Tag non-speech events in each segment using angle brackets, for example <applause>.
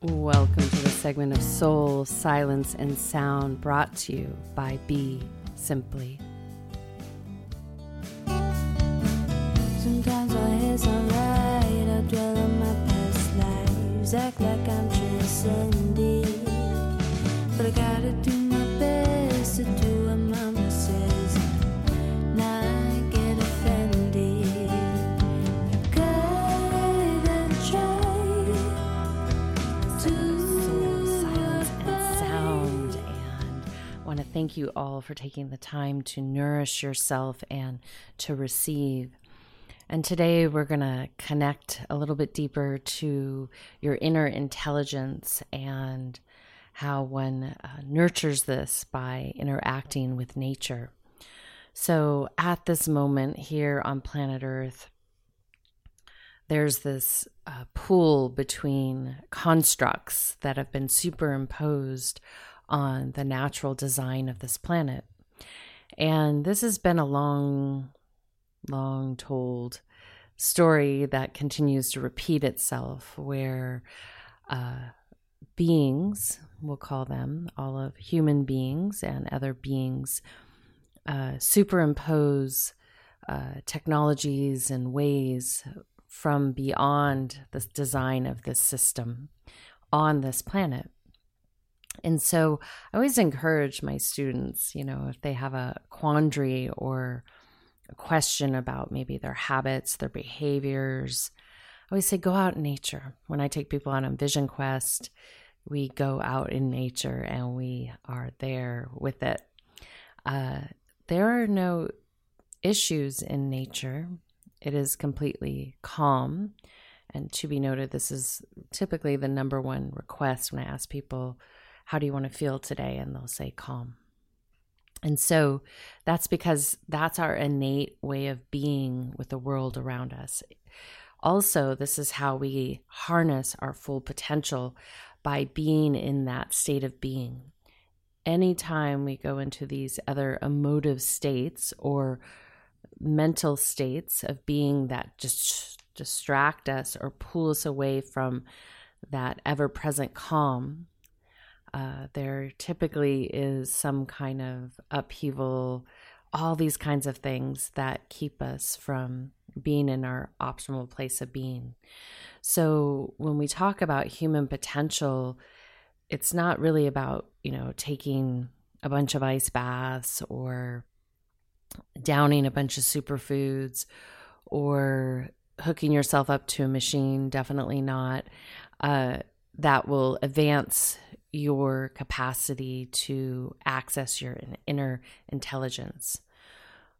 Welcome to the segment of Sol, Silence, and Sound brought to you by Be Simply. Sometimes. I dwell on my past lives, act like I'm transcending. Thank you all for taking the time to nourish yourself and to receive. And today we're going to connect a little bit deeper to your inner intelligence and how one uh, nurtures this by interacting with nature. So, at this moment here on planet Earth, there's this uh, pool between constructs that have been superimposed on the natural design of this planet. And this has been a long, long told story that continues to repeat itself, where uh, beings, we'll call them all of human beings and other beings, uh, superimpose uh, technologies and ways from beyond the design of this system on this planet. And so I always encourage my students, you know, if they have a quandary or a question about maybe their habits, their behaviors, I always say go out in nature. When I take people on Vision Quest, we go out in nature and we are there with it. Uh, there are no issues in nature. It is completely calm. And to be noted, this is typically the number one request when I ask people, How do you want to feel today? And they'll say calm. And so that's because that's our innate way of being with the world around us. Also, this is how we harness our full potential by being in that state of being. Anytime we go into these other emotive states or mental states of being that just distract us or pull us away from that ever present calm, uh, there typically is some kind of upheaval, all these kinds of things that keep us from being in our optimal place of being. So when we talk about human potential, it's not really about, you know, taking a bunch of ice baths or downing a bunch of superfoods or hooking yourself up to a machine. Definitely not. Uh, that will advance your capacity to access your inner intelligence.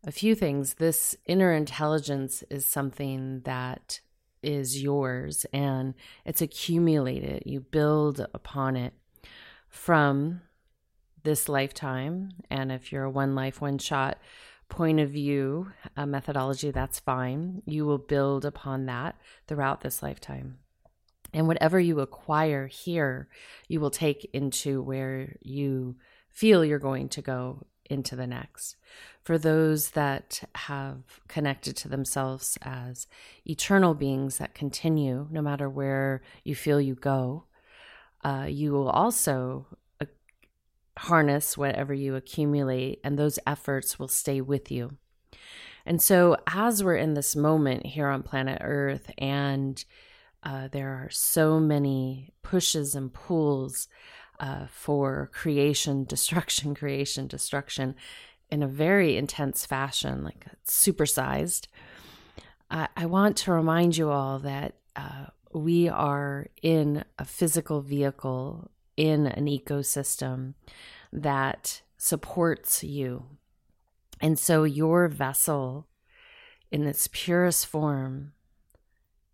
A few things. This inner intelligence is something that is yours and it's accumulated. You build upon it from this lifetime. And if you're a one life, one shot point of view methodology, that's fine. You will build upon that throughout this lifetime. And whatever you acquire here, you will take into where you feel you're going to go into the next. For those that have connected to themselves as eternal beings that continue no matter where you feel you go, uh, you will also uh, harness whatever you accumulate, and those efforts will stay with you. And so, as we're in this moment here on planet Earth, and uh, there are so many pushes and pulls uh, for creation, <laughs> destruction, creation, destruction in a very intense fashion, like supersized. I, I want to remind you all that uh, we are in a physical vehicle, in an ecosystem that supports you. And so your vessel, in its purest form,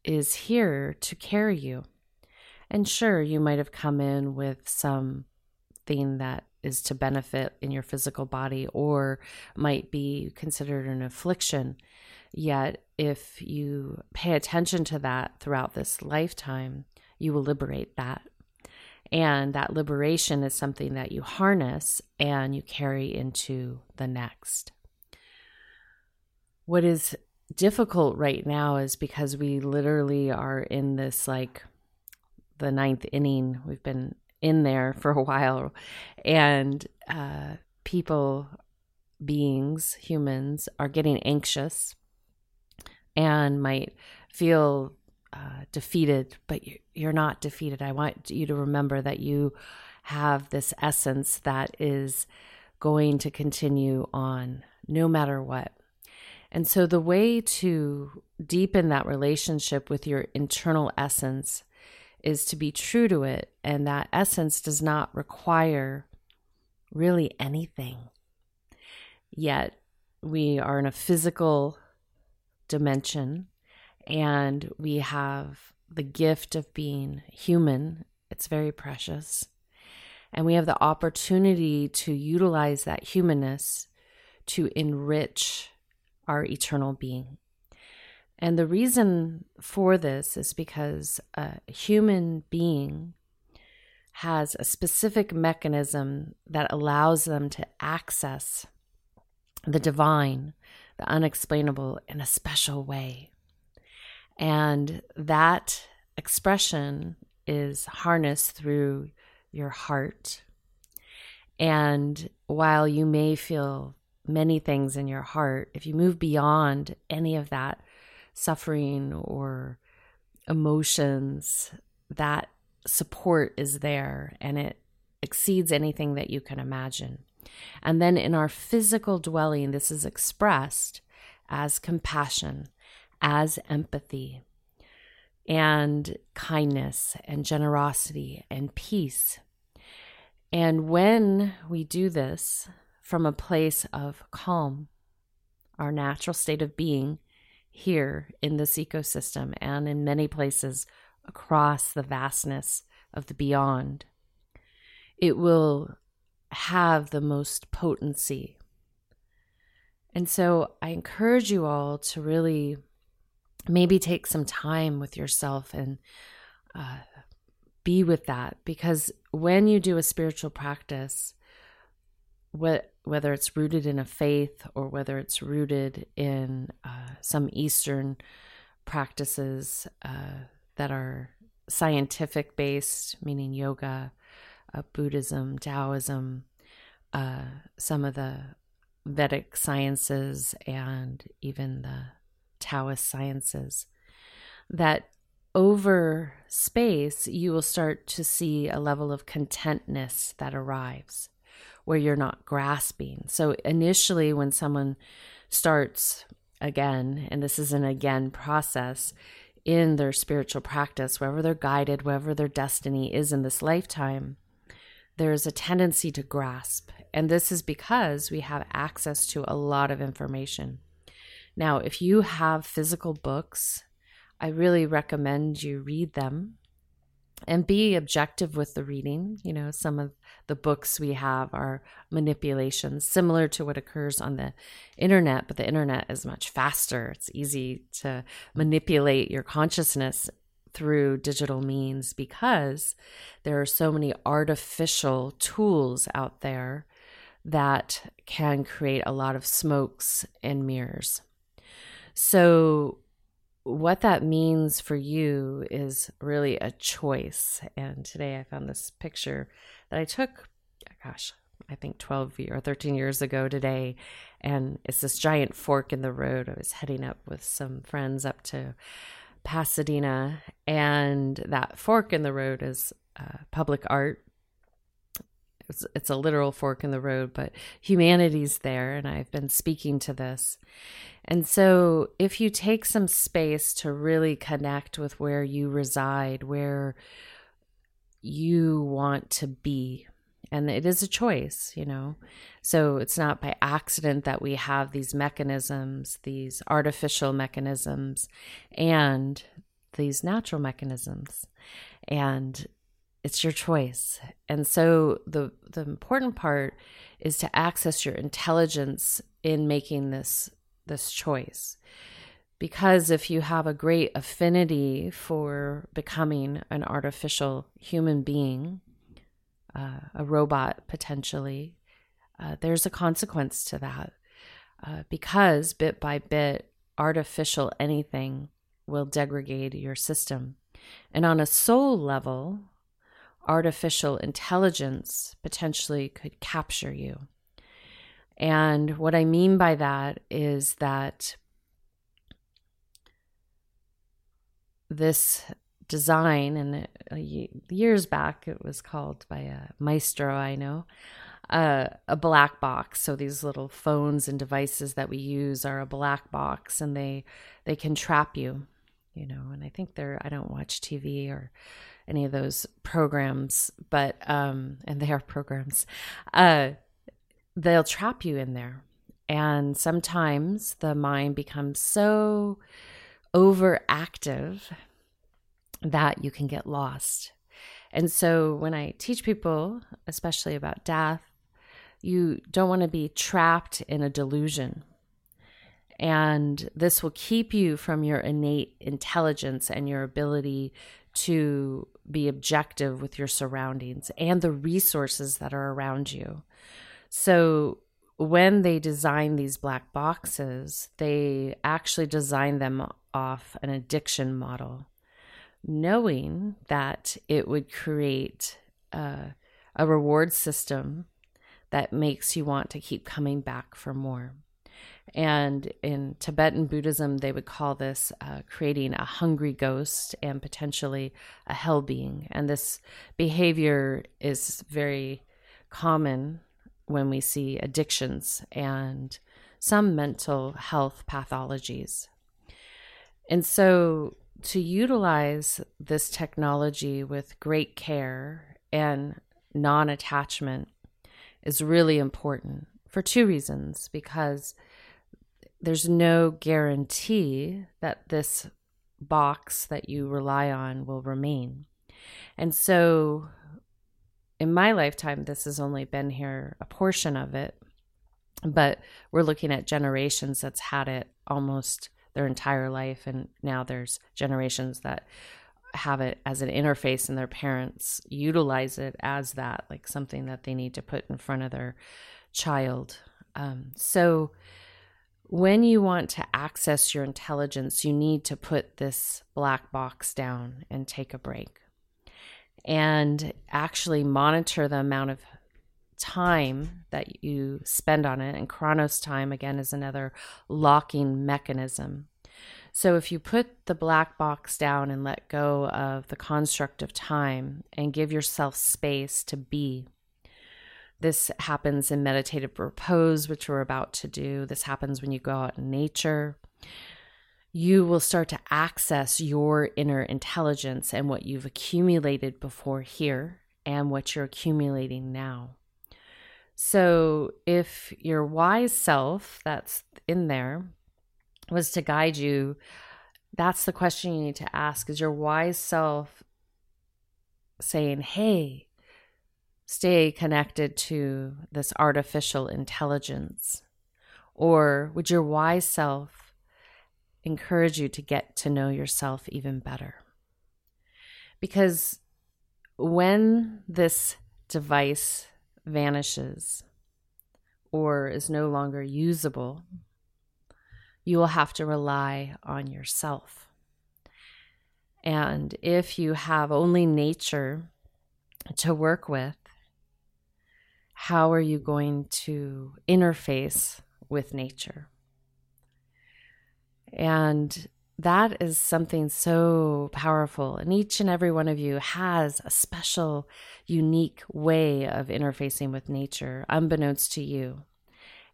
is here to carry you. And sure, you might have come in with something that is to benefit in your physical body or might be considered an affliction. Yet, if you pay attention to that throughout this lifetime, you will liberate that. And that liberation is something that you harness and you carry into the next. What is difficult right now is because we literally are in this like the ninth inning. We've been in there for a while, and uh, people, beings, humans are getting anxious and might feel uh, defeated, but you're not defeated. I want you to remember that you have this essence that is going to continue on no matter what. And so, the way to deepen that relationship with your internal essence is to be true to it. And that essence does not require really anything. Yet, we are in a physical dimension and we have the gift of being human. It's very precious. And we have the opportunity to utilize that humanness to enrich our eternal being. And the reason for this is because a human being has a specific mechanism that allows them to access the divine, the unexplainable, in a special way. And that expression is harnessed through your heart. And while you may feel many things in your heart, if you move beyond any of that suffering or emotions, that support is there and it exceeds anything that you can imagine. And then in our physical dwelling, this is expressed as compassion, as empathy, and kindness, and generosity, and peace. And when we do this from a place of calm, our natural state of being here in this ecosystem and in many places across the vastness of the beyond, it will have the most potency. And so I encourage you all to really maybe take some time with yourself and uh, be with that because when you do a spiritual practice, what, whether it's rooted in a faith or whether it's rooted in uh, some Eastern practices uh, that are scientific based, meaning yoga, uh, Buddhism, Taoism, uh, some of the Vedic sciences, and even the Taoist sciences, that over space, you will start to see a level of contentness that arrives where you're not grasping. So, initially, when someone starts again, and this is an again process in their spiritual practice, wherever they're guided, wherever their destiny is in this lifetime, there's a tendency to grasp. And this is because we have access to a lot of information. Now, if you have physical books, I really recommend you read them and be objective with the reading. You know, some of the books we have are manipulations similar to what occurs on the internet, but the internet is much faster. It's easy to manipulate your consciousness through digital means because there are so many artificial tools out there that can create a lot of smokes and mirrors. So, what that means for you is really a choice. And today I found this picture that I took, gosh, I think 12 or 13 years ago today. And it's this giant fork in the road. I was heading up with some friends up to Pasadena, and that fork in the road is uh, public art. It's, it's a literal fork in the road, but humanity's there, and I've been speaking to this. And so, if you take some space to really connect with where you reside, where you want to be, and it is a choice, you know. So it's not by accident that we have these mechanisms, these artificial mechanisms, and these natural mechanisms. And it's your choice. And so the the important part is to access your intelligence in making this this choice. Because if you have a great affinity for becoming an artificial human being, uh, a robot potentially, uh, there's a consequence to that. Uh, because bit by bit, artificial anything will degrade your system. And on a soul level, artificial intelligence potentially could capture you. And what I mean by that is that this design, and years back it was called by a maestro I know, uh, a black box. So these little phones and devices that we use are a black box, and they they can trap you, you know. And I think they're I don't watch TV or any of those programs, but um, and they are programs. Uh, they'll trap you in there, and sometimes the mind becomes so overactive that you can get lost. And so when I teach people, especially about death, you don't want to be trapped in a delusion. And this will keep you from your innate intelligence and your ability to be objective with your surroundings and the resources that are around you. So, when they design these black boxes, they actually design them off an addiction model knowing that it would create uh, a reward system that makes you want to keep coming back for more. And in Tibetan Buddhism, they would call this uh, creating a hungry ghost and potentially a hell being. And this behavior is very common when we see addictions and some mental health pathologies. And so to utilize this technology with great care and non attachment is really important for two reasons because there's no guarantee that this box that you rely on will remain. And so, in my lifetime, this has only been here a portion of it, but we're looking at generations that's had it almost their entire life and now there's generations that have it as an interface and their parents utilize it as that like something that they need to put in front of their child. Um, so when you want to access your intelligence you need to put this black box down and take a break and actually monitor the amount of time that you spend on it. And Chronos time, again, is another locking mechanism. So if you put the black box down and let go of the construct of time and give yourself space to be, this happens in meditative repose, which we're about to do. This happens when you go out in nature. You will start to access your inner intelligence and what you've accumulated before here and what you're accumulating now. So, if your wise self that's in there was to guide you, that's the question you need to ask is your wise self saying, Hey, stay connected to this artificial intelligence? Or would your wise self encourage you to get to know yourself even better? Because when this device vanishes or is no longer usable, you will have to rely on yourself. And if you have only nature to work with, how are you going to interface with nature? And that is something so powerful. And each and every one of you has a special, unique way of interfacing with nature, unbeknownst to you.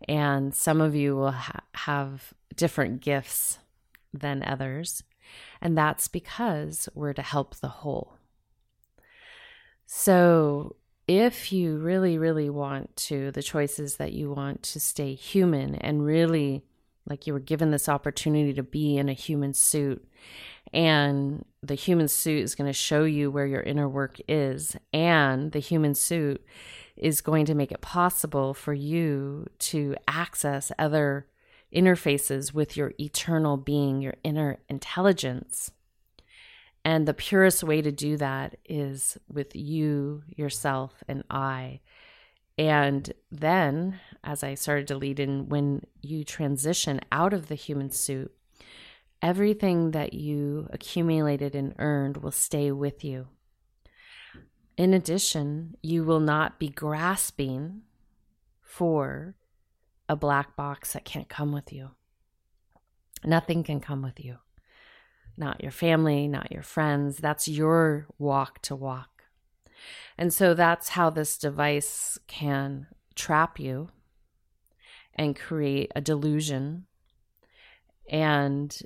And some of you will ha- have different gifts than others. And that's because we're to help the whole. So, if you really, really want to, the choices that you want to stay human and really like you were given this opportunity to be in a human suit and the human suit is going to show you where your inner work is and the human suit is going to make it possible for you to access other interfaces with your eternal being, your inner intelligence. And the purest way to do that is with you, yourself, and I. And then, as I started to lead in, when you transition out of the human suit, everything that you accumulated and earned will stay with you. In addition, you will not be grasping for a black box that can't come with you. Nothing can come with you. Not your family, not your friends. That's your walk to walk. And so that's how this device can trap you and create a delusion and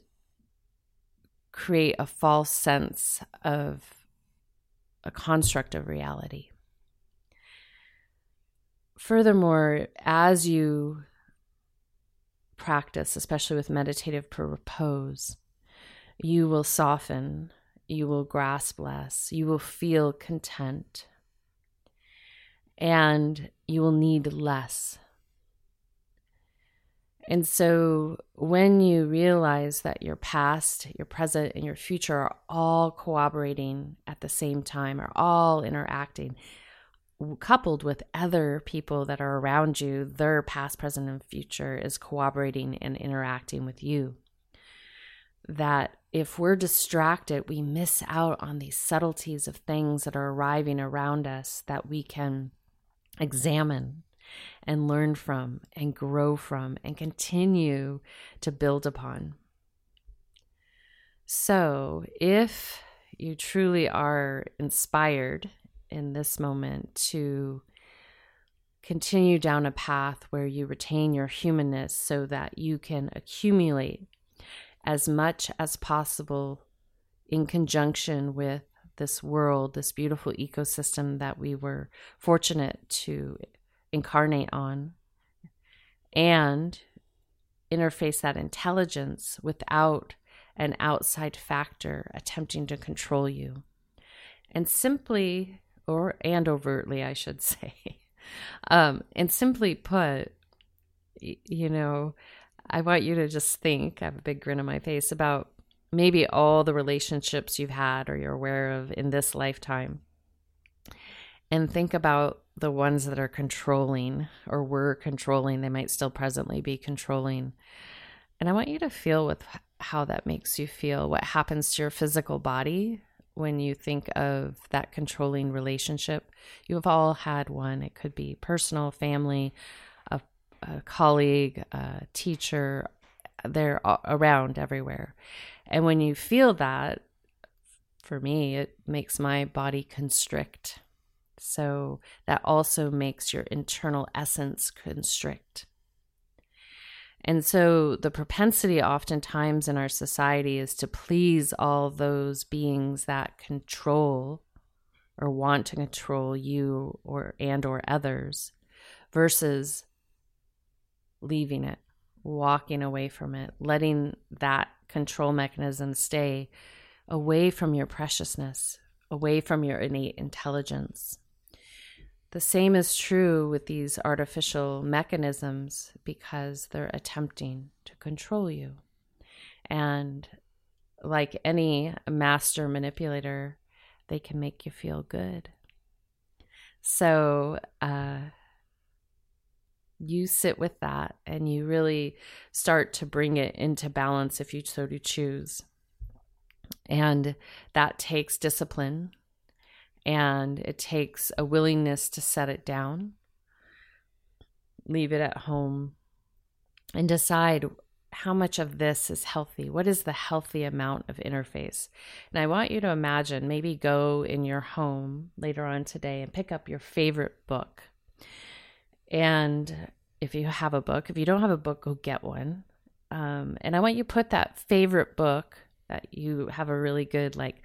create a false sense of a construct of reality. Furthermore, as you practice, especially with meditative repose, you will soften, you will grasp less, you will feel content, and you will need less. And so when you realize that your past, your present, and your future are all cooperating at the same time, are all interacting, coupled with other people that are around you, their past, present, and future is cooperating and interacting with you. That if we're distracted, we miss out on these subtleties of things that are arriving around us that we can examine and learn from and grow from and continue to build upon. So, if you truly are inspired in this moment to continue down a path where you retain your humanness so that you can accumulate as much as possible in conjunction with this world, this beautiful ecosystem that we were fortunate to incarnate on and interface that intelligence without an outside factor attempting to control you. And simply, or and overtly, I should <laughs> say, um, and simply put, you know, I want you to just think, I have a big grin on my face about maybe all the relationships you've had or you're aware of in this lifetime. And think about the ones that are controlling or were controlling, they might still presently be controlling. And I want you to feel with how that makes you feel, what happens to your physical body when you think of that controlling relationship. You have all had one. It could be personal, family, a, colleague, a teacher. They're around everywhere. And when you feel that, for me, it makes my body constrict so that also makes your internal essence constrict. And so the propensity oftentimes in our society is to please all those beings that control or want to control you or and or others versus leaving it, walking away from it, letting that control mechanism stay away from your preciousness, away from your innate intelligence. The same is true with these artificial mechanisms because they're attempting to control you. And like any master manipulator, they can make you feel good. So, uh, you sit with that and you really start to bring it into balance if you so to choose. And that takes discipline and it takes a willingness to set it down, leave it at home, and decide how much of this is healthy. What is the healthy amount of interface? And I want you to imagine maybe go in your home later on today and pick up your favorite book. And if you have a book, if you don't have a book, go get one. Um, and I want you to put that favorite book that you have a really good, like,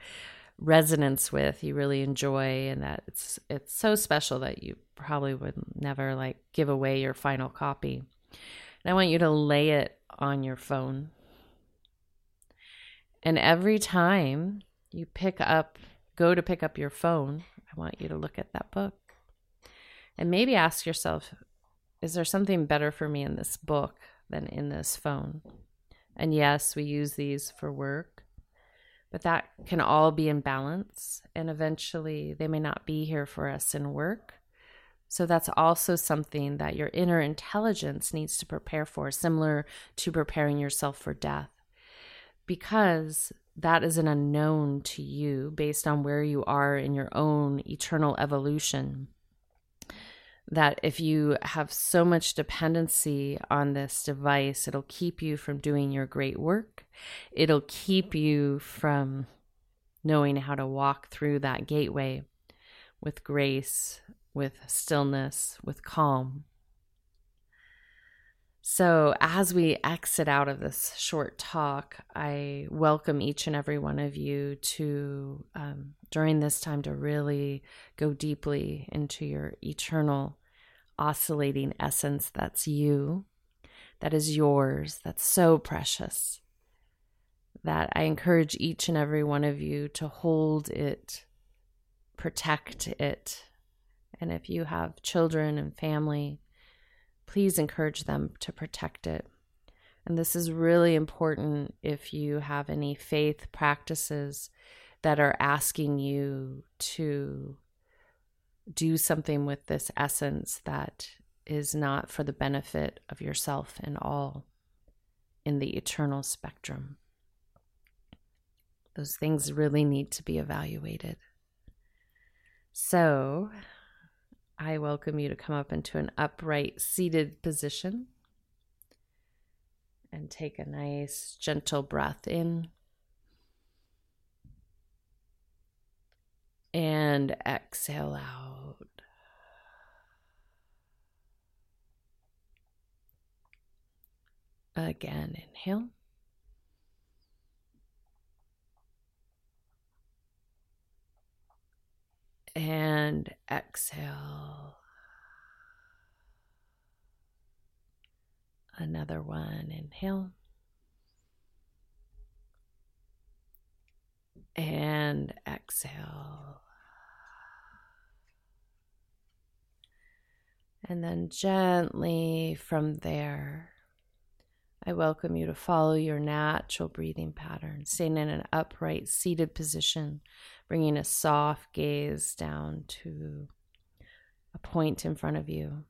resonance with you really enjoy and that it's it's so special that you probably would never like give away your final copy. And i want you to lay it on your phone. And every time you pick up go to pick up your phone i want you to look at that book and maybe ask yourself is there something better for me in this book than in this phone? And yes we use these for work but that can all be in balance. And eventually they may not be here for us in work. So that's also something that your inner intelligence needs to prepare for similar to preparing yourself for death. Because that is an unknown to you based on where you are in your own eternal evolution. That if you have so much dependency on this device, it'll keep you from doing your great work. It'll keep you from knowing how to walk through that gateway with grace, with stillness, with calm. So, as we exit out of this short talk, I welcome each and every one of you to, um, during this time, to really go deeply into your eternal oscillating essence that's you, that is yours, that's so precious. That I encourage each and every one of you to hold it, protect it. And if you have children and family, please encourage them to protect it. And this is really important if you have any faith practices that are asking you to do something with this essence that is not for the benefit of yourself and all in the eternal spectrum. Those things really need to be evaluated. So, I welcome you to come up into an upright seated position and take a nice gentle breath in and exhale out. Again, inhale. and exhale. Another one, inhale. And exhale. And then gently from there, I welcome you to follow your natural breathing pattern, staying in an upright, seated position bringing a soft gaze down to a point in front of you.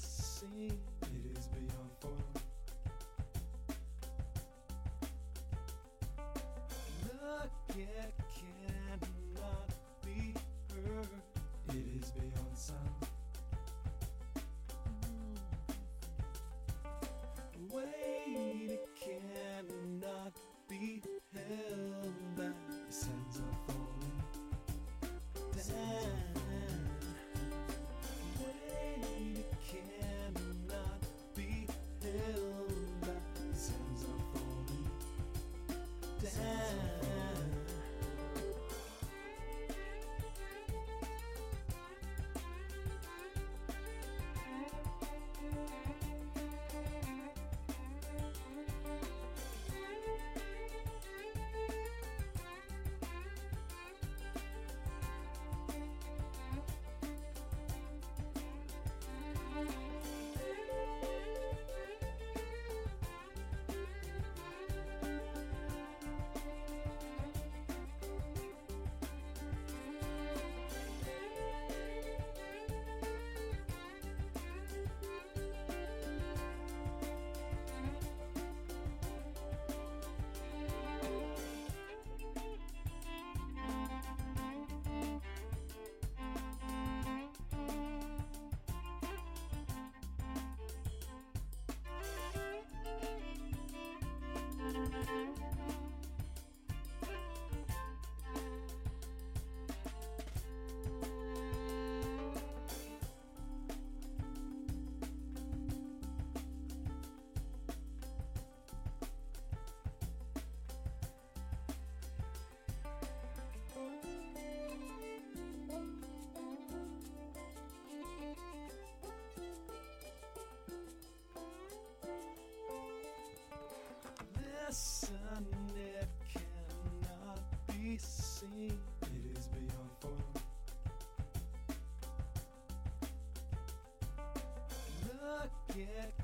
Seen. It is beyond form. Look, it cannot be heard. It is beyond sound. Look,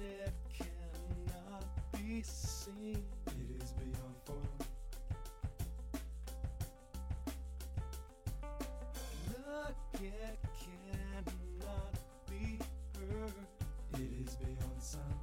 it cannot be seen. It is beyond form. Look, it cannot be heard. It is beyond sound.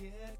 Look,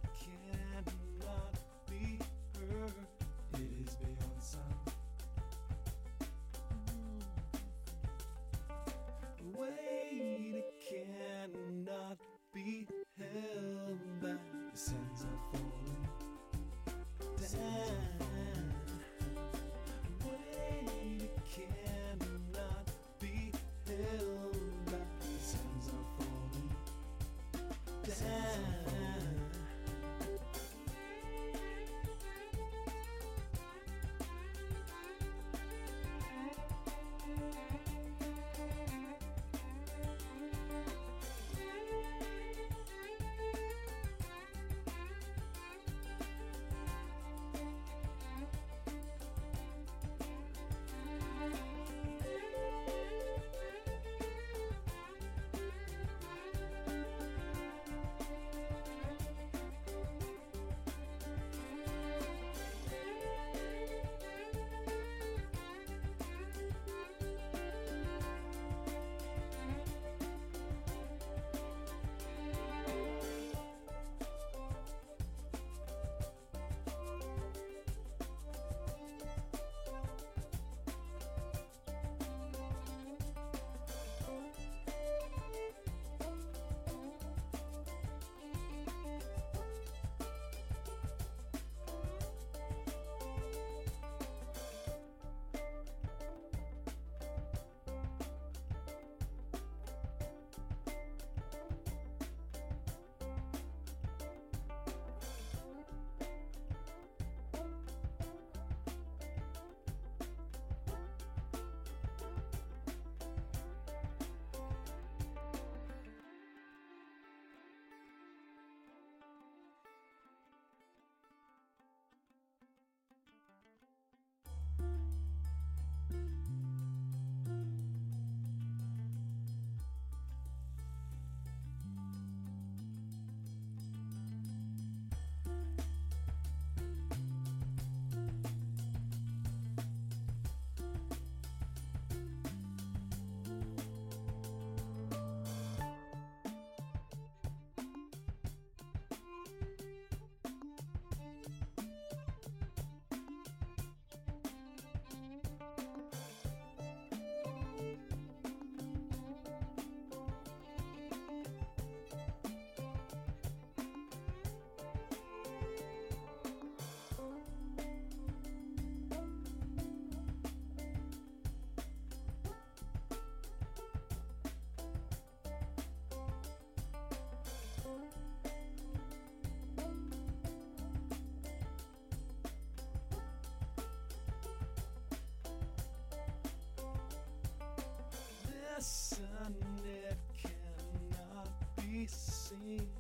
seen.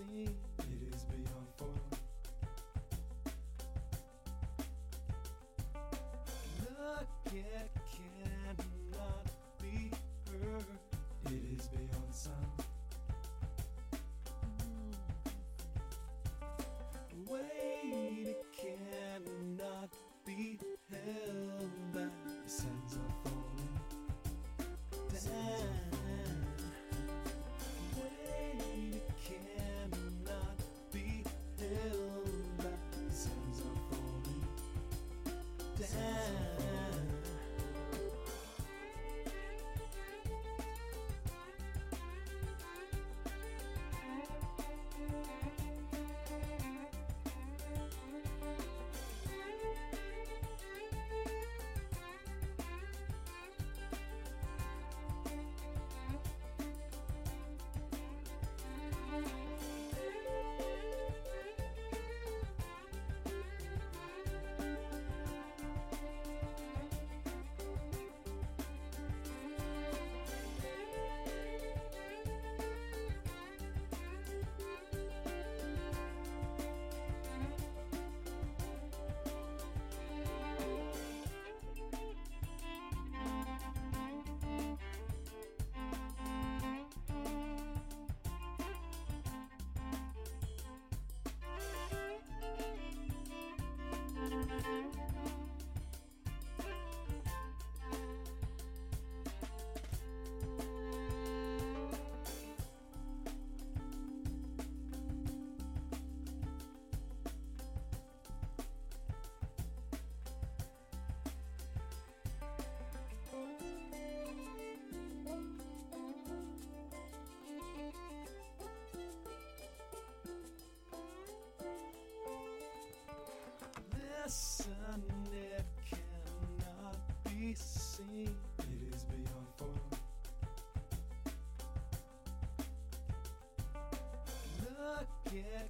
It is beyond form. Look, it it is beyond form. Look, it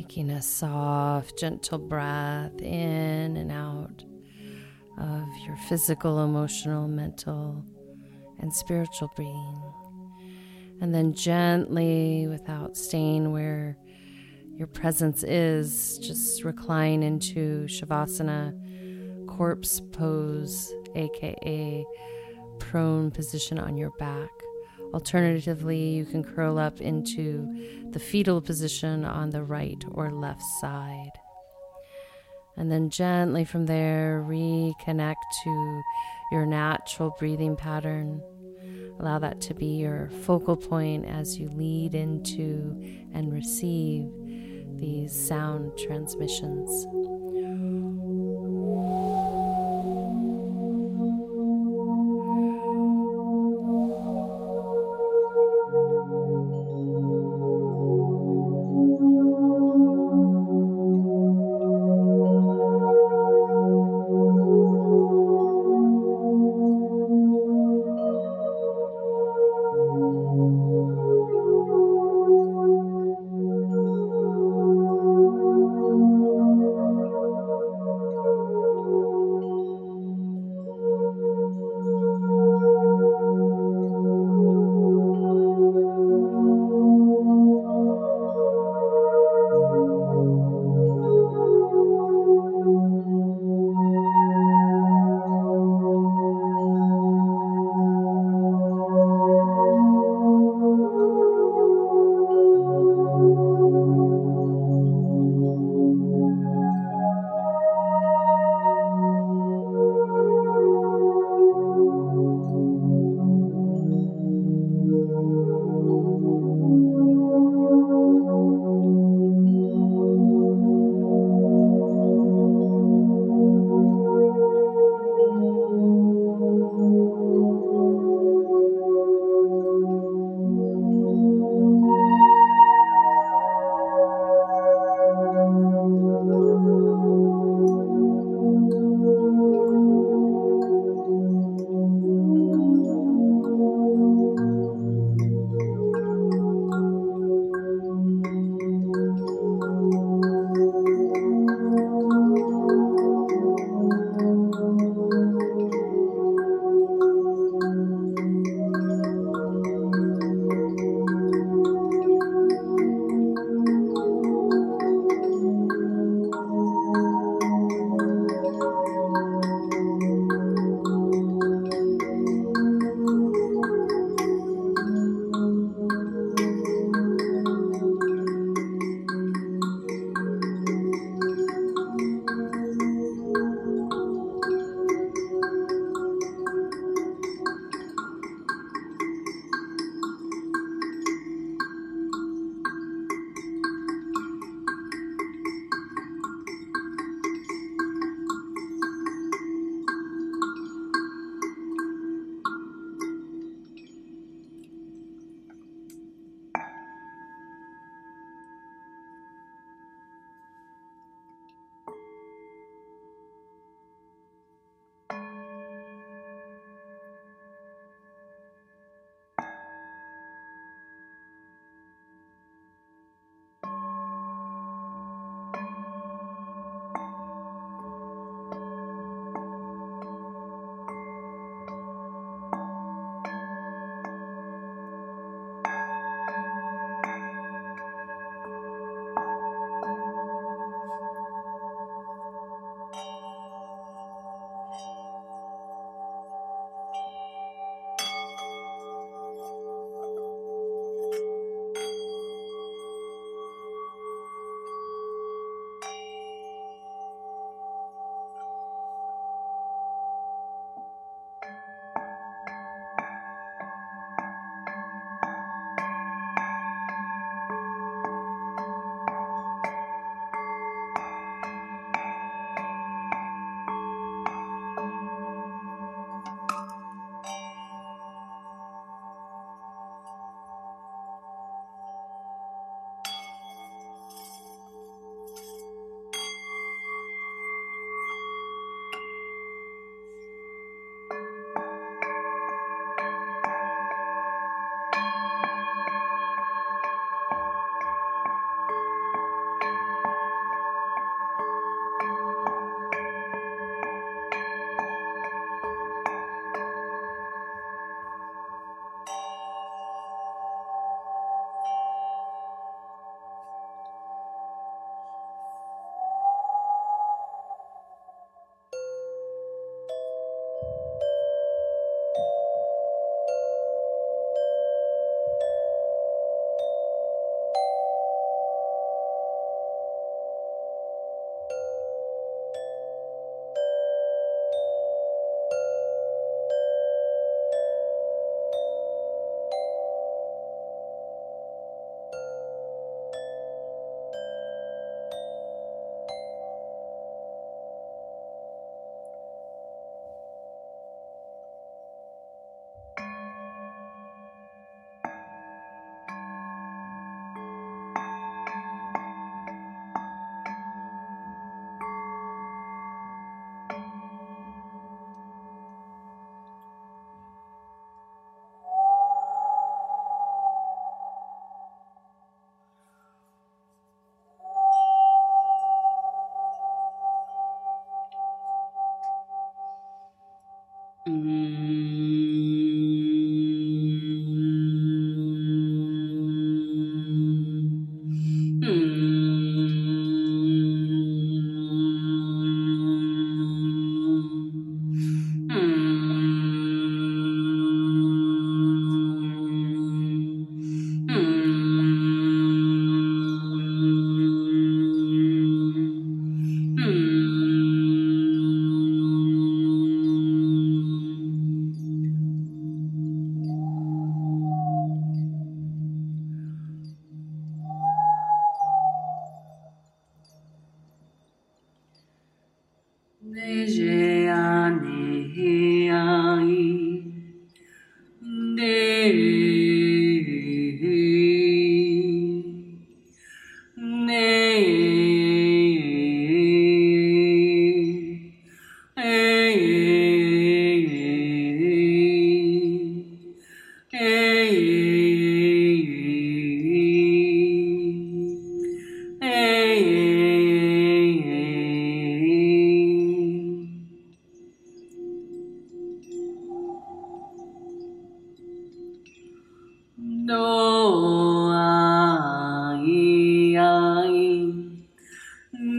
Taking a soft, gentle breath in and out of your physical, emotional, mental, and spiritual being. And then gently, without staying where your presence is, just recline into Shavasana, corpse pose, aka prone position on your back. Alternatively, you can curl up into the fetal position on the right or left side. And then gently from there, reconnect to your natural breathing pattern. Allow that to be your focal point as you lead into and receive these sound transmissions.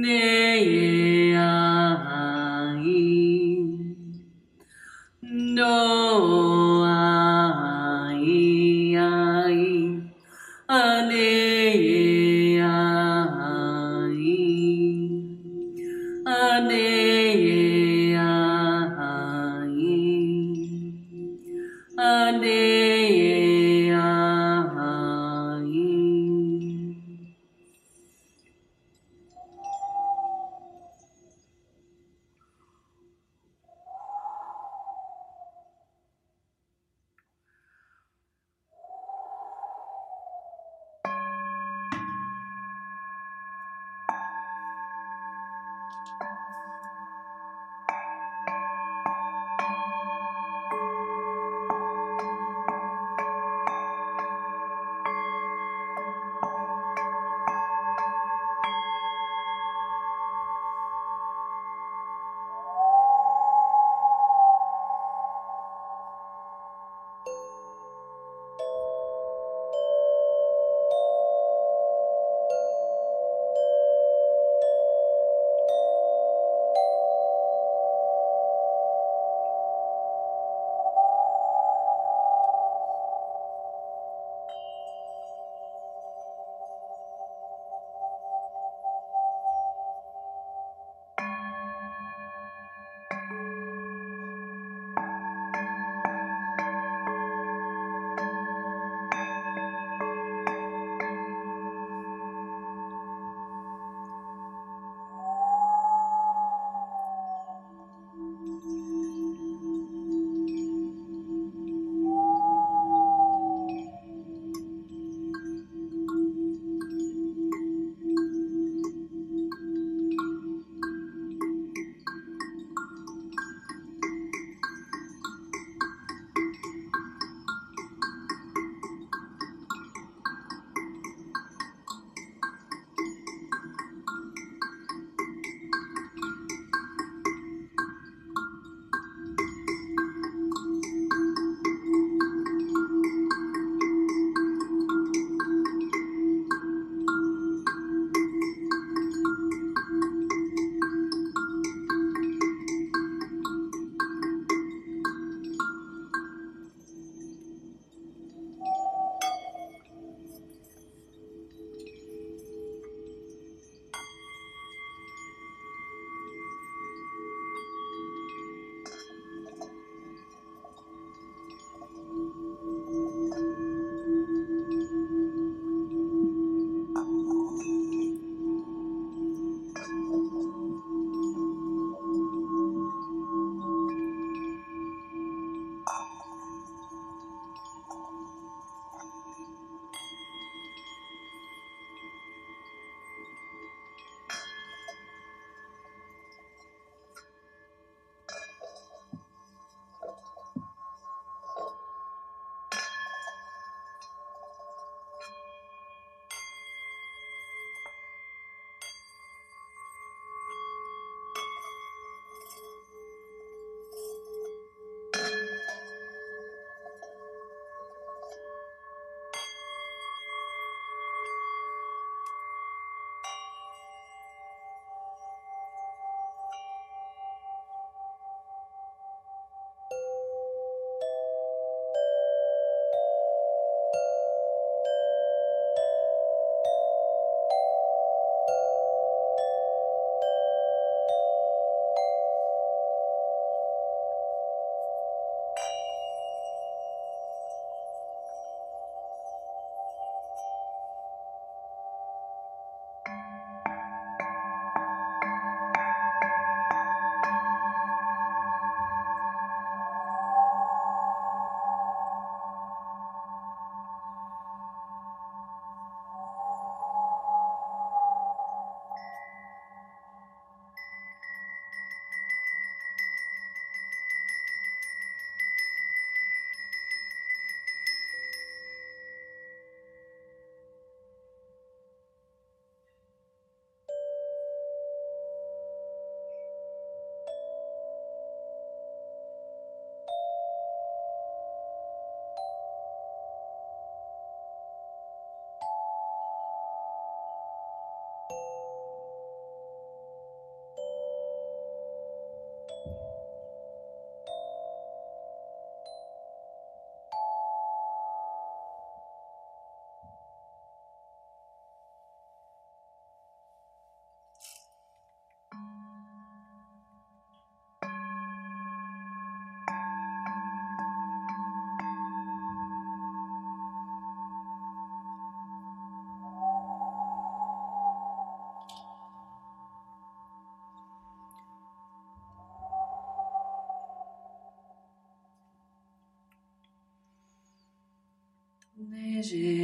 Nay. j'ai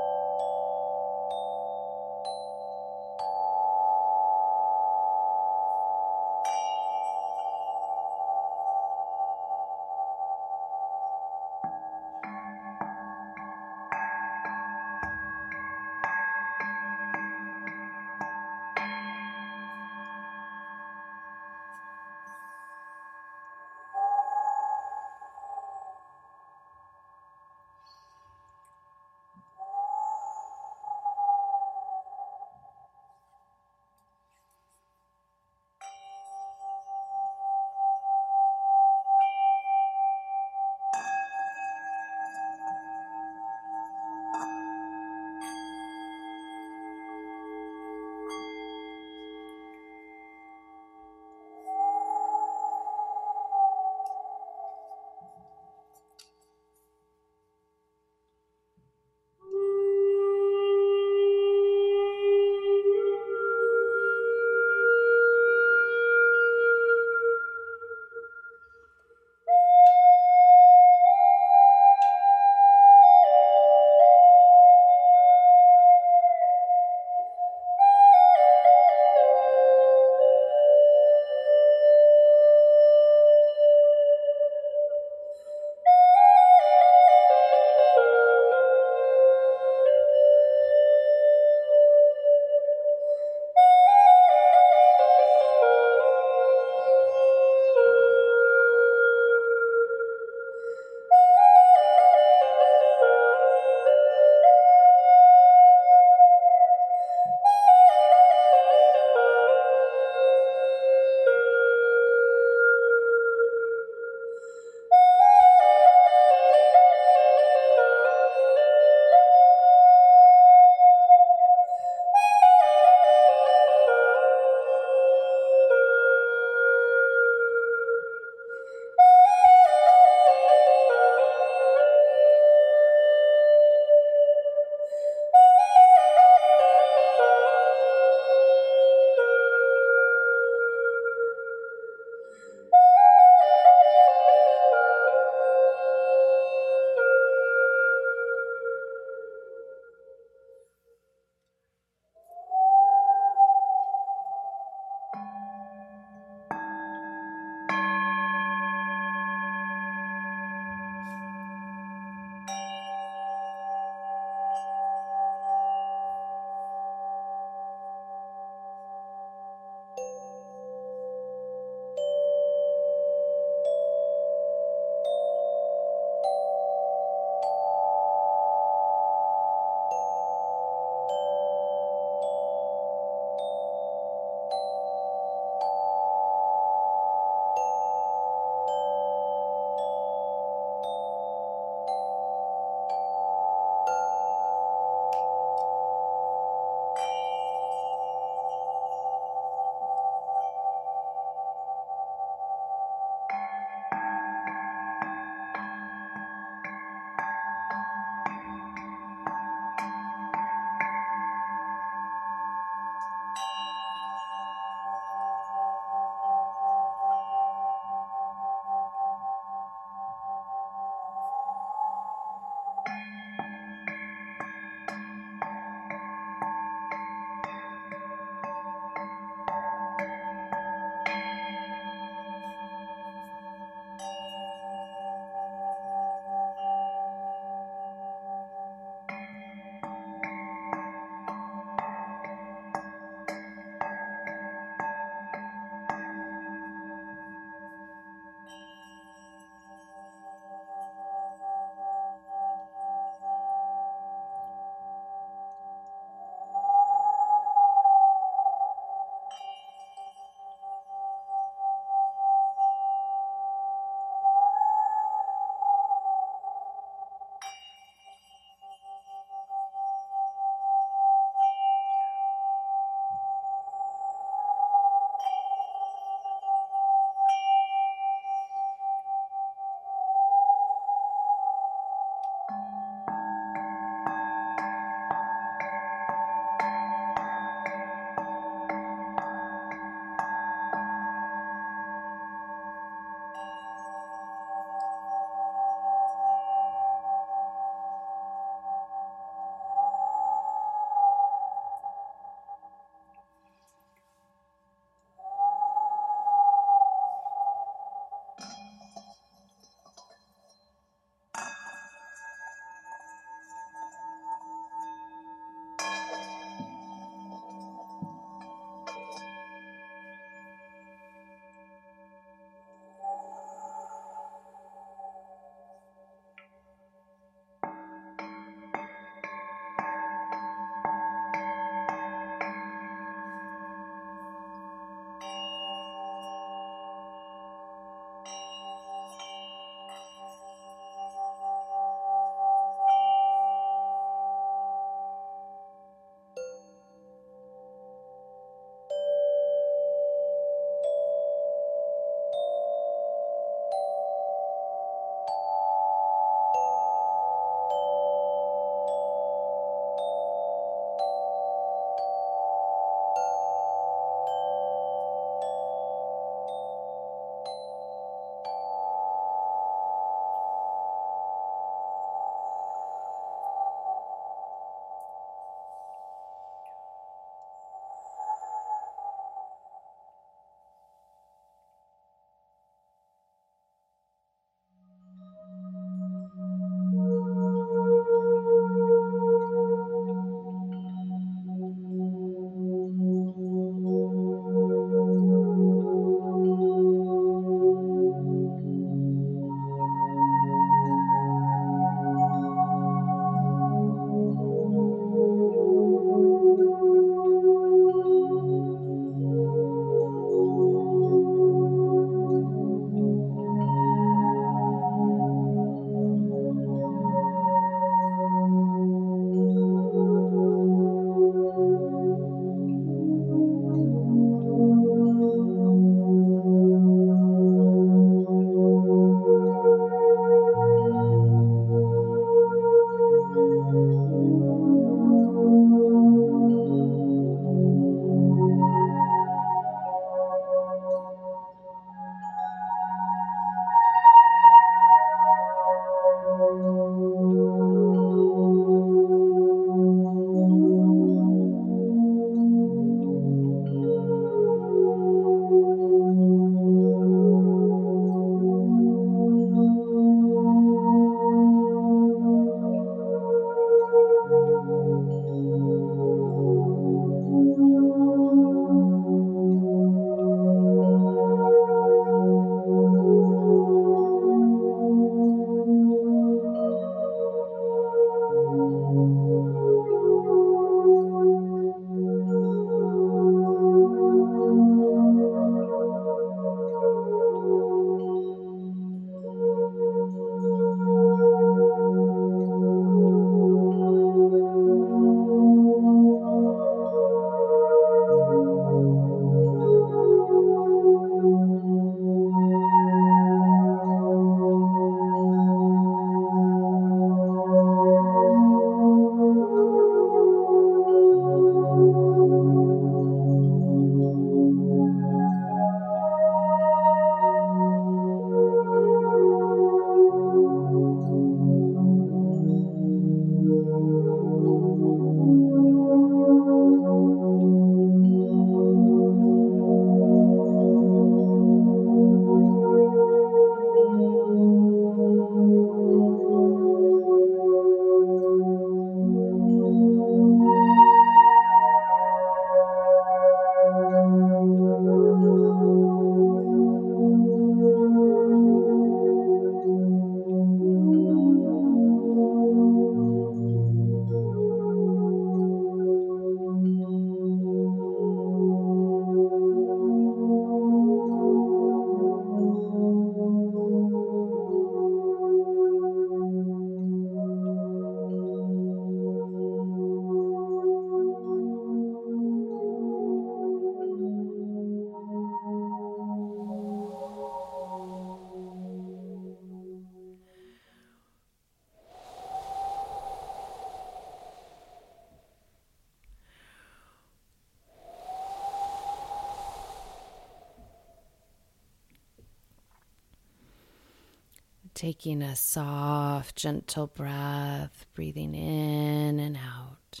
a soft, gentle breath, breathing in and out.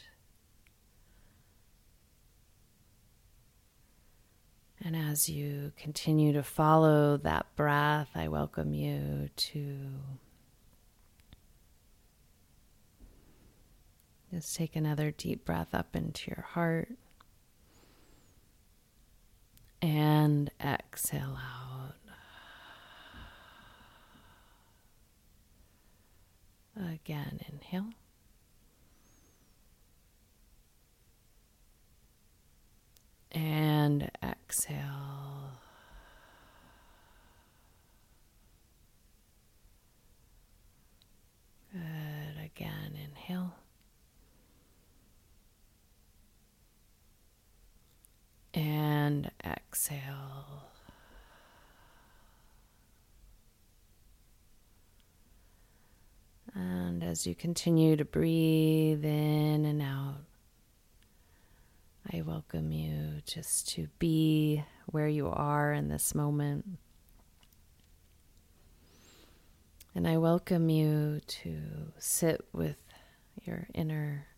And as you continue to follow that breath, I welcome you to just take another deep breath up into your heart and exhale out. Again, inhale. And exhale. Good. Again, inhale. And exhale. As you continue to breathe in and out, I welcome you just to be where you are in this moment. And I welcome you to sit with your inner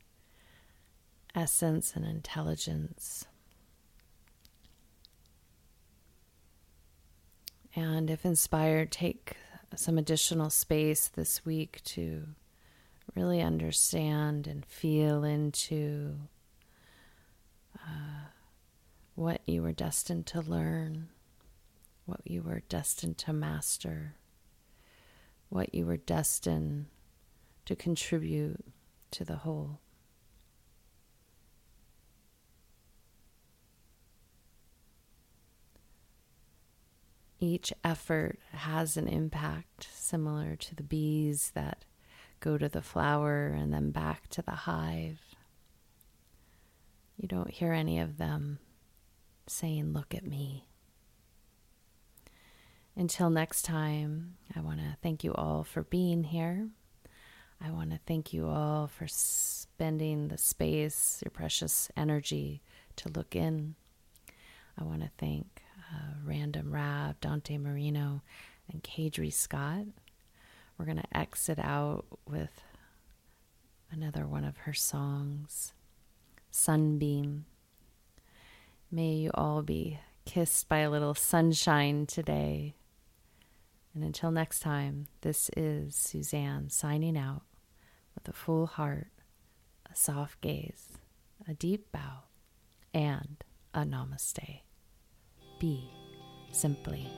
essence and intelligence. And if inspired, take some additional space this week to really understand and feel into uh, what you were destined to learn, what you were destined to master, what you were destined to contribute to the whole. Each effort has an impact similar to the bees that go to the flower and then back to the hive. You don't hear any of them saying, Look at me. Until next time, I want to thank you all for being here. I want to thank you all for spending the space, your precious energy to look in. I want to thank uh, Random Rab, Dante Marino, and Kadri Scott. We're going to exit out with another one of her songs, Sunbeam. May you all be kissed by a little sunshine today. And until next time, this is Suzanne signing out with a full heart, a soft gaze, a deep bow, and a namaste. Be simply.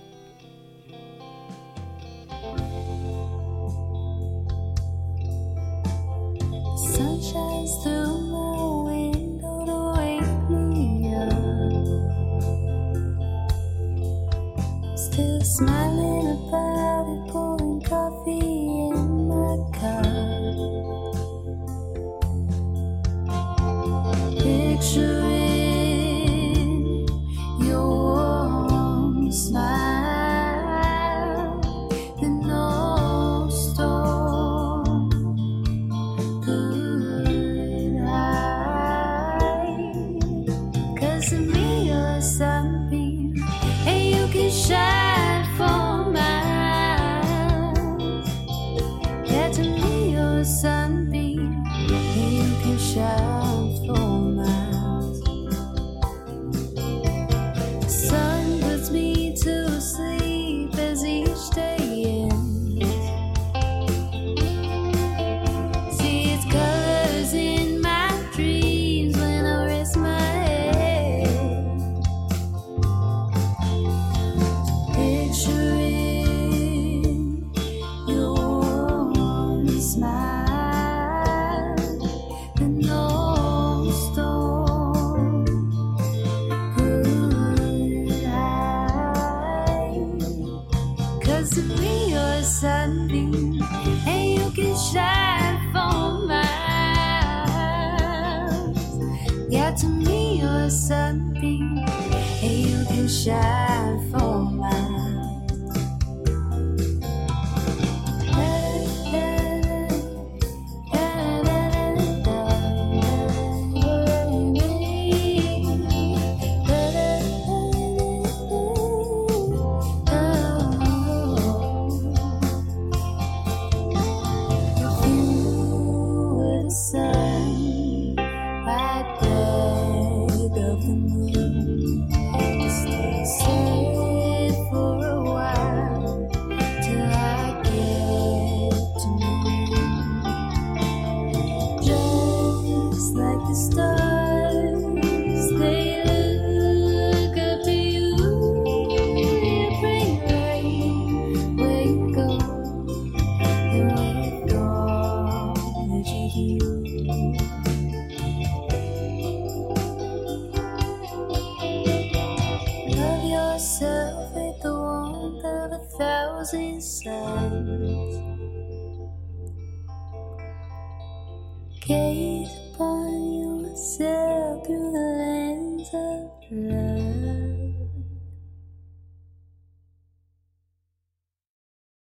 Smiling